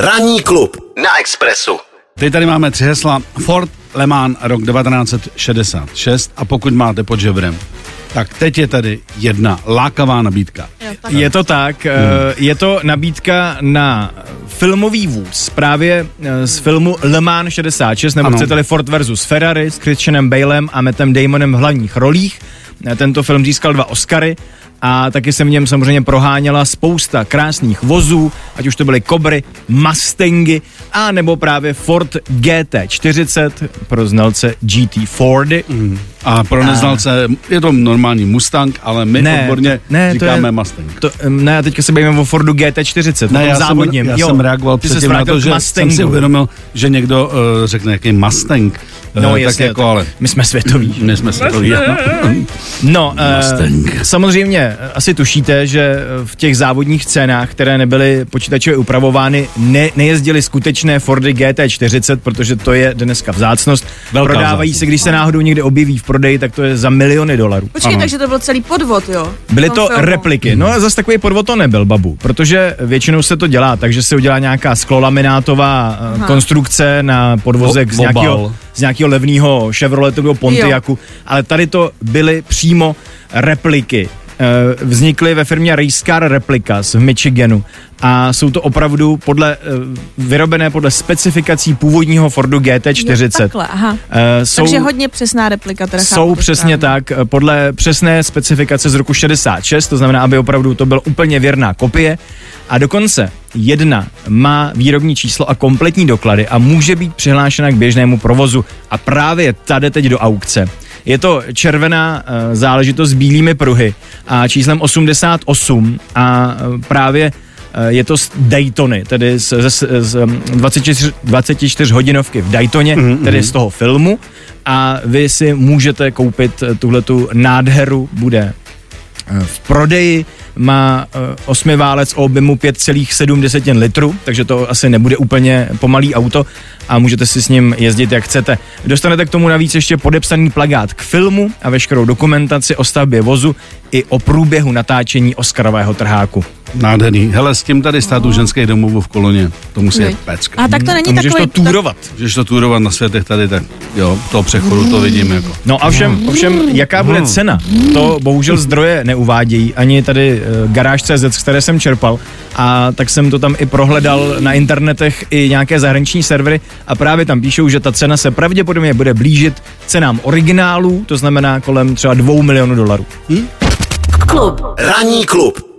Ranní klub na Expressu. Teď tady máme tři hesla. Ford Le Mans rok 1966 a pokud máte pod žebrem, tak teď je tady jedna lákavá nabídka. Je to tak, hmm. je to nabídka na filmový vůz, právě eh, z filmu Le Mans 66, nebo chcete-li Ford versus Ferrari s Christianem Balem a Mattem Damonem v hlavních rolích. Eh, tento film získal dva Oscary a taky se v něm samozřejmě proháněla spousta krásných vozů, ať už to byly Kobry, Mustangy a nebo právě Ford GT40 pro znalce GT Fordy. Mm. A pro neznalce je to normální Mustang, ale my ne, odborně ne, říkáme to je, Mustang. To, ne, a teďka se bavíme o Fordu GT40, ne, já závodním. Jsem, já jo, jsem reagoval předtím na to, že Mustangu. jsem si uvědomil, že někdo uh, řekne, jaký Mustang. No, uh, jasně, tak jako, ale... My jsme světoví. My jsme světoví. no, uh, samozřejmě asi tušíte, že v těch závodních scénách, které nebyly počítačově upravovány, ne, nejezdily skutečné Fordy GT40, protože to je dneska vzácnost. Velká Prodávají vzácnost. se, když se náhodou někde objeví v prodeji, tak to je za miliony dolarů. Počkej, ano. takže to byl celý podvod, jo? Byly to filmu. repliky. No a zase takový podvod to nebyl, babu, protože většinou se to dělá, takže se udělá nějaká sklolaminátová eh, Aha. konstrukce na podvozek Bo- z nějakého, z nějakého levného Chevroletového Pontiacu, jo. ale tady to byly přímo repliky vznikly ve firmě Racecar Replicas v Michiganu a jsou to opravdu podle, eh, vyrobené podle specifikací původního Fordu GT40. Jo, takhle, aha. Uh, jsou, Takže hodně přesná replika. Teda jsou přesně správně. tak, podle přesné specifikace z roku 66, to znamená, aby opravdu to byl úplně věrná kopie. A dokonce jedna má výrobní číslo a kompletní doklady a může být přihlášena k běžnému provozu. A právě tady teď do aukce. Je to červená uh, záležitost s bílými pruhy a číslem 88 a uh, právě eh, je to z Daytony, tedy z, z, z 24, 24 hodinovky v Daytoně, mm-hmm. tedy z toho filmu a vy si můžete koupit tuhletu nádheru, bude v prodeji, má osmiválec o objemu 5,7 litru, takže to asi nebude úplně pomalý auto a můžete si s ním jezdit jak chcete. Dostanete k tomu navíc ještě podepsaný plagát k filmu a veškerou dokumentaci o stavbě vozu i o průběhu natáčení Oscarového trháku. Nádherný. Hele, s tím tady stát u ženských domovů v koloně. To musí být pecka. A tak to není a můžeš takový... to túrovat. Můžeš to túrovat na světech tady, tak jo, toho přechodu to vidím jako. No a ovšem, ovšem jaká bude cena? To bohužel zdroje neuvádějí, ani tady uh, garáž.cz, z které jsem čerpal. A tak jsem to tam i prohledal na internetech i nějaké zahraniční servery a právě tam píšou, že ta cena se pravděpodobně bude blížit cenám originálů, to znamená kolem třeba dvou milionů dolarů. Hm? Klub. Ranní klub